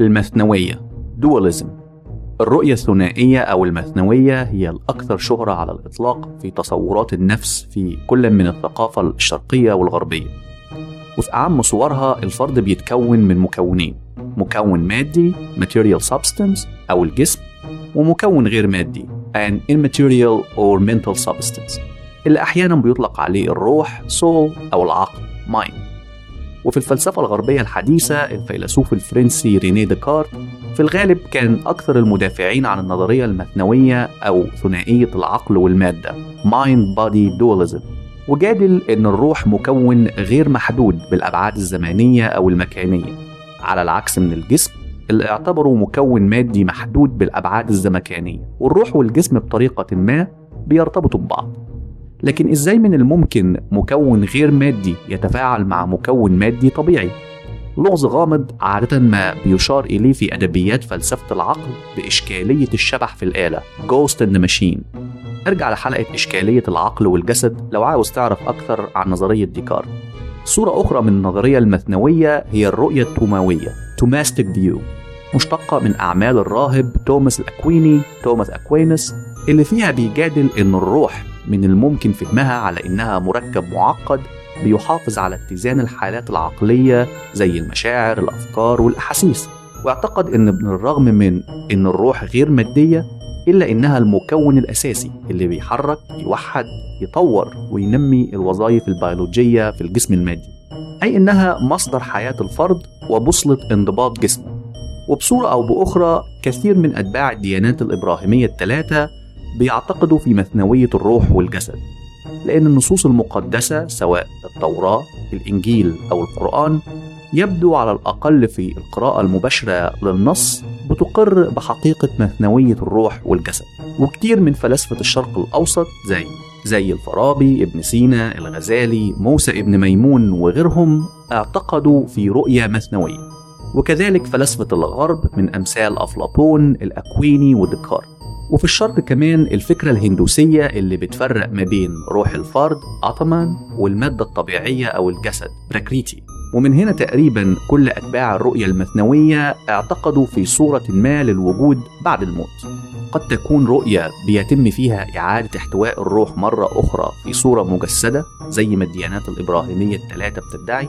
المثنوية. Dualism. الرؤية الثنائية أو المثنوية هي الأكثر شهرة على الإطلاق في تصورات النفس في كل من الثقافة الشرقية والغربية. وفي أعم صورها الفرد بيتكون من مكونين مكون مادي material substance أو الجسم ومكون غير مادي an immaterial or mental substance. اللي أحيانا بيطلق عليه الروح soul أو العقل mind. وفي الفلسفة الغربية الحديثة الفيلسوف الفرنسي ريني ديكارت في الغالب كان أكثر المدافعين عن النظرية المثنوية أو ثنائية العقل والمادة mind body dualism. وجادل إن الروح مكون غير محدود بالأبعاد الزمانية أو المكانية. على العكس من الجسم اللي اعتبره مكون مادي محدود بالأبعاد الزمكانية. والروح والجسم بطريقة ما بيرتبطوا ببعض. لكن إزاي من الممكن مكون غير مادي يتفاعل مع مكون مادي طبيعي؟ لغز غامض عادة ما بيشار إليه في أدبيات فلسفة العقل بإشكالية الشبح في الآلة Ghost in the Machine. أرجع لحلقة إشكالية العقل والجسد لو عاوز تعرف أكثر عن نظرية ديكارت. صورة أخرى من النظرية المثنوية هي الرؤية التوماوية Thomistic view مشتقة من أعمال الراهب توماس الأكويني Thomas Aquinas اللي فيها بيجادل إن الروح من الممكن فهمها على إنها مركب معقد بيحافظ على اتزان الحالات العقلية زي المشاعر الأفكار والأحاسيس. وأعتقد إن بالرغم من إن الروح غير مادية إلا إنها المكون الأساسي اللي بيحرك يوحد يطور وينمي الوظائف البيولوجية في الجسم المادي. أي إنها مصدر حياة الفرد وبوصلة انضباط جسمه. وبصورة أو بأخرى كثير من أتباع الديانات الإبراهيمية الثلاثة بيعتقدوا في مثنوية الروح والجسد لأن النصوص المقدسة سواء التوراة الإنجيل أو القرآن يبدو على الأقل في القراءة المباشرة للنص بتقر بحقيقة مثنوية الروح والجسد وكتير من فلاسفة الشرق الأوسط زي زي الفارابي ابن سينا الغزالي موسى ابن ميمون وغيرهم اعتقدوا في رؤية مثنوية وكذلك فلاسفة الغرب من أمثال أفلاطون الأكويني وديكارت. وفي الشرق كمان الفكرة الهندوسية اللي بتفرق ما بين روح الفرد أتمان والمادة الطبيعية أو الجسد براكريتي ومن هنا تقريبا كل أتباع الرؤية المثنوية اعتقدوا في صورة ما للوجود بعد الموت. قد تكون رؤية بيتم فيها إعادة احتواء الروح مرة أخرى في صورة مجسدة زي ما الديانات الإبراهيمية الثلاثة بتدعي.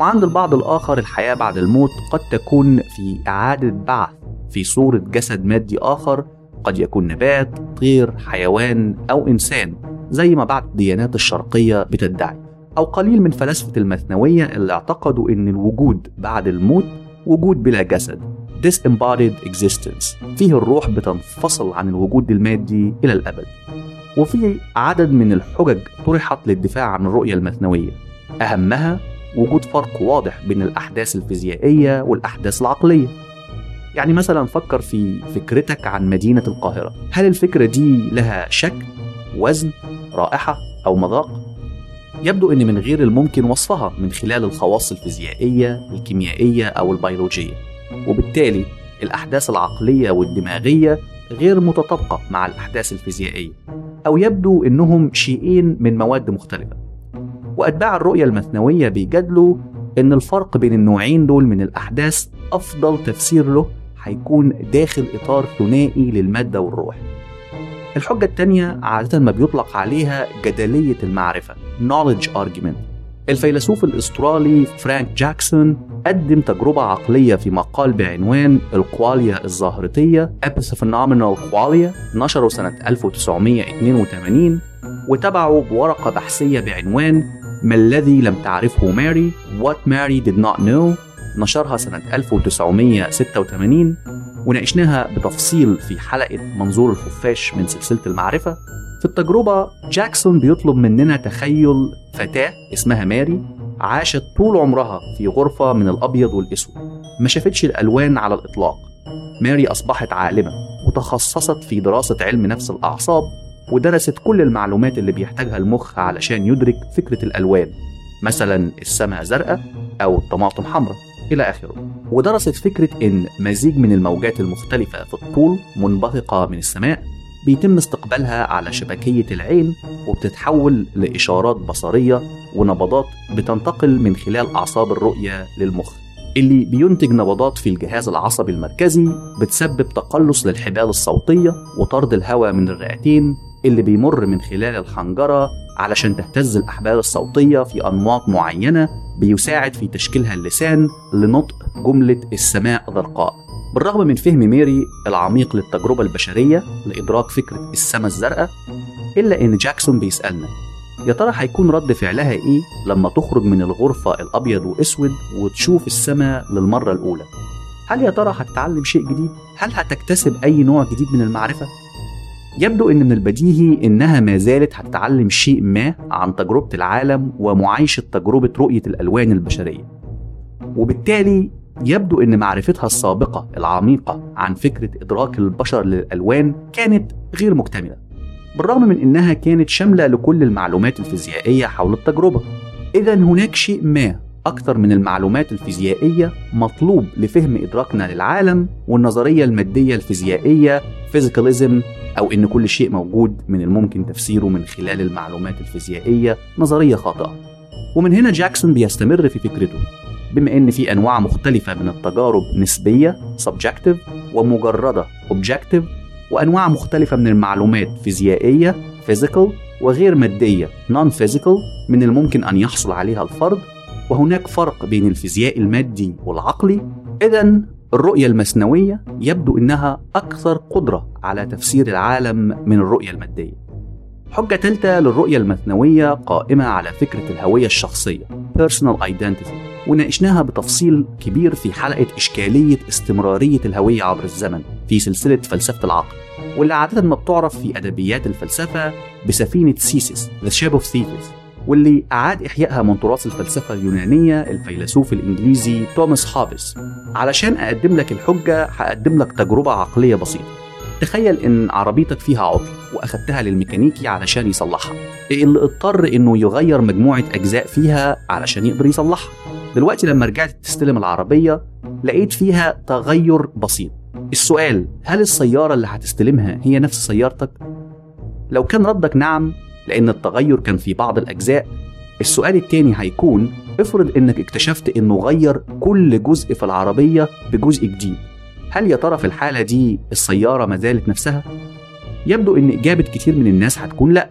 وعند البعض الآخر الحياة بعد الموت قد تكون في إعادة بعث في صورة جسد مادي آخر قد يكون نبات طير حيوان أو إنسان زي ما بعض الديانات الشرقية بتدعي أو قليل من فلاسفة المثنوية اللي اعتقدوا إن الوجود بعد الموت وجود بلا جسد disembodied existence فيه الروح بتنفصل عن الوجود المادي إلى الأبد. وفي عدد من الحجج طرحت للدفاع عن الرؤية المثنوية أهمها وجود فرق واضح بين الأحداث الفيزيائية والأحداث العقلية. يعني مثلا فكر في فكرتك عن مدينة القاهرة. هل الفكرة دي لها شكل وزن رائحة أو مذاق؟ يبدو أن من غير الممكن وصفها من خلال الخواص الفيزيائية الكيميائية أو البيولوجية. وبالتالي الأحداث العقلية والدماغية غير متطابقة مع الأحداث الفيزيائية. أو يبدو أنهم شيئين من مواد مختلفة. وأتباع الرؤية المثنوية بيجادلوا إن الفرق بين النوعين دول من الأحداث أفضل تفسير له هيكون داخل إطار ثنائي للمادة والروح. الحجة التانية عادة ما بيطلق عليها جدلية المعرفة knowledge argument. الفيلسوف الأسترالي فرانك جاكسون قدم تجربة عقلية في مقال بعنوان الكواليا الظاهرتية Epiphenomenal Qualia نشره سنة 1982 وتبعه بورقة بحثية بعنوان ما الذي لم تعرفه ماري؟ What Mary Did Not Know نشرها سنة 1986 وناقشناها بتفصيل في حلقة منظور الخفاش من سلسلة المعرفة في التجربة جاكسون بيطلب مننا تخيل فتاة اسمها ماري عاشت طول عمرها في غرفة من الأبيض والأسود. ما شافتش الألوان على الإطلاق. ماري أصبحت عالمة وتخصصت في دراسة علم نفس الأعصاب ودرست كل المعلومات اللي بيحتاجها المخ علشان يدرك فكرة الألوان مثلا السماء زرقاء أو الطماطم حمراء. إلى آخره. ودرست فكرة إن مزيج من الموجات المختلفة في الطول منبثقة من السماء بيتم استقبالها على شبكية العين وبتتحول لإشارات بصرية ونبضات بتنتقل من خلال أعصاب الرؤية للمخ. اللي بينتج نبضات في الجهاز العصبي المركزي بتسبب تقلص للحبال الصوتية وطرد الهواء من الرئتين اللي بيمر من خلال الحنجرة علشان تهتز الأحبال الصوتية في أنماط معينة بيساعد في تشكيلها اللسان لنطق جملة السماء زرقاء بالرغم من فهم ميري العميق للتجربة البشرية لإدراك فكرة السماء الزرقاء إلا إن جاكسون بيسألنا يا ترى هيكون رد فعلها إيه لما تخرج من الغرفة الأبيض وأسود وتشوف السماء للمرة الأولى هل يا ترى هتتعلم شيء جديد؟ هل هتكتسب أي نوع جديد من المعرفة؟ يبدو إن من البديهي إنها ما زالت هتتعلم شيء ما عن تجربة العالم ومعايشة تجربة رؤية الألوان البشرية. وبالتالي يبدو إن معرفتها السابقة العميقة عن فكرة إدراك البشر للألوان كانت غير مكتملة بالرغم من إنها كانت شاملة لكل المعلومات الفيزيائية حول التجربة. اذا هناك شيء ما أكثر من المعلومات الفيزيائية مطلوب لفهم إدراكنا للعالم والنظرية المادية الفيزيائية فيزيكاليزم أو إن كل شيء موجود من الممكن تفسيره من خلال المعلومات الفيزيائية نظرية خاطئة. ومن هنا جاكسون بيستمر في فكرته. بما إن في أنواع مختلفة من التجارب نسبية subjective ومجردة objective وأنواع مختلفة من المعلومات فيزيائية physical وغير مادية non-physical من الممكن أن يحصل عليها الفرد وهناك فرق بين الفيزياء المادي والعقلي. إذا الرؤية المثنوية يبدو أنها أكثر قدرة على تفسير العالم من الرؤية المادية. حجة ثالثة للرؤية المثنوية قائمة على فكرة الهوية الشخصية personal identity. وناقشناها بتفصيل كبير في حلقة إشكالية استمرارية الهوية عبر الزمن في سلسلة فلسفة العقل واللي عادة ما بتعرف في أدبيات الفلسفة بسفينة سيسيس The Ship of Theseus واللي أعاد إحيائها من تراث الفلسفة اليونانية الفيلسوف الإنجليزي توماس هابس. علشان أقدم لك الحجة هقدم لك تجربة عقلية بسيطة. تخيل إن عربيتك فيها عطل وأخدتها للميكانيكي علشان يصلحها. اللي اضطر إنه يغير مجموعة أجزاء فيها علشان يقدر يصلحها. دلوقتي لما رجعت تستلم العربية لقيت فيها تغير بسيط. السؤال هل السيارة اللي هتستلمها هي نفس سيارتك؟ لو كان ردك نعم لأن التغير كان في بعض الأجزاء. السؤال التاني هيكون افرض إنك اكتشفت إنه غير كل جزء في العربية بجزء جديد هل يا ترى في الحالة دي السيارة ما زالت نفسها؟ يبدو إن إجابة كتير من الناس هتكون لأ.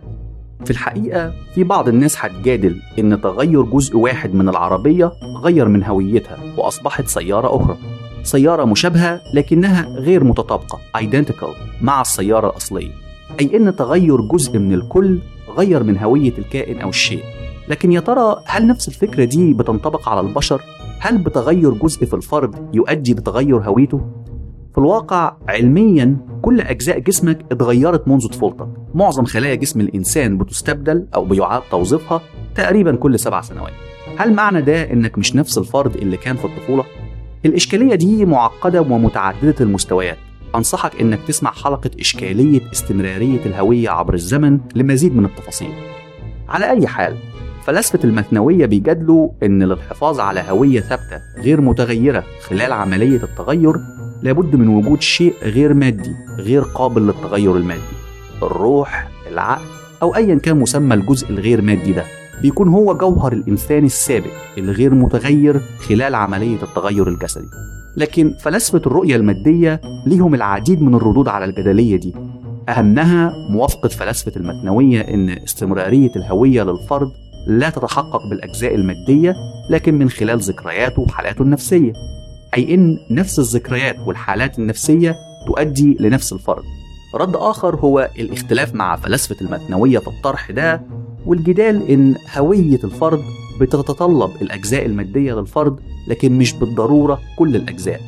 في الحقيقة في بعض الناس هتجادل إن تغير جزء واحد من العربية غير من هويتها وأصبحت سيارة أخرى. سيارة مشابهة لكنها غير متطابقة identical مع السيارة الأصلية. أي أن تغير جزء من الكل غير من هوية الكائن أو الشيء لكن يا ترى هل نفس الفكرة دي بتنطبق على البشر؟ هل بتغير جزء في الفرد يؤدي لتغير هويته؟ في الواقع علميا كل أجزاء جسمك اتغيرت منذ طفولتك معظم خلايا جسم الإنسان بتستبدل أو بيعاد توظيفها تقريبا كل سبع سنوات هل معنى ده إنك مش نفس الفرد اللي كان في الطفولة؟ الإشكالية دي معقدة ومتعددة المستويات أنصحك إنك تسمع حلقة إشكالية استمرارية الهوية عبر الزمن لمزيد من التفاصيل. على أي حال، فلاسفة المثنوية بيجادلوا إن للحفاظ على هوية ثابتة غير متغيرة خلال عملية التغير لابد من وجود شيء غير مادي غير قابل للتغير المادي. الروح، العقل، أو أيا كان مسمى الجزء الغير مادي ده بيكون هو جوهر الإنسان الثابت الغير متغير خلال عملية التغير الجسدي. لكن فلاسفة الرؤية المادية ليهم العديد من الردود على الجدلية دي. أهمها موافقة فلاسفة المثنوية إن استمرارية الهوية للفرد لا تتحقق بالأجزاء المادية لكن من خلال ذكرياته وحالاته النفسية. أي إن نفس الذكريات والحالات النفسية تؤدي لنفس الفرد. رد آخر هو الاختلاف مع فلاسفة المثنوية في الطرح ده والجدال إن هوية الفرد بتتطلب الأجزاء المادية للفرد لكن مش بالضرورة كل الأجزاء.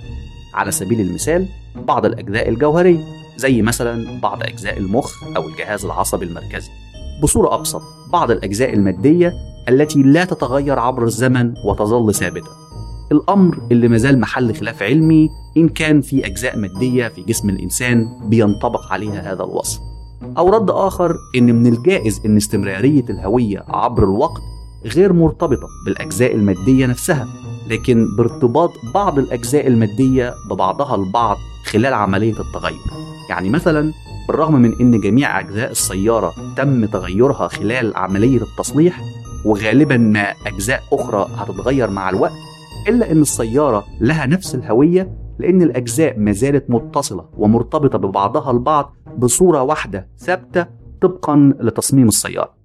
على سبيل المثال بعض الأجزاء الجوهرية زي مثلا بعض أجزاء المخ أو الجهاز العصبي المركزي. بصورة أبسط بعض الأجزاء المادية التي لا تتغير عبر الزمن وتظل ثابتة. الأمر اللي مازال محل خلاف علمي إن كان في أجزاء مادية في جسم الإنسان بينطبق عليها هذا الوصف. أو رد آخر إن من الجائز إن استمرارية الهوية عبر الوقت غير مرتبطة بالأجزاء المادية نفسها لكن بارتباط بعض الأجزاء المادية ببعضها البعض خلال عملية التغير. يعني مثلا بالرغم من أن جميع أجزاء السيارة تم تغيرها خلال عملية التصليح وغالبا ما أجزاء أخرى هتتغير مع الوقت إلا أن السيارة لها نفس الهوية لأن الأجزاء ما زالت متصلة ومرتبطة ببعضها البعض بصورة واحدة ثابتة طبقا لتصميم السيارة.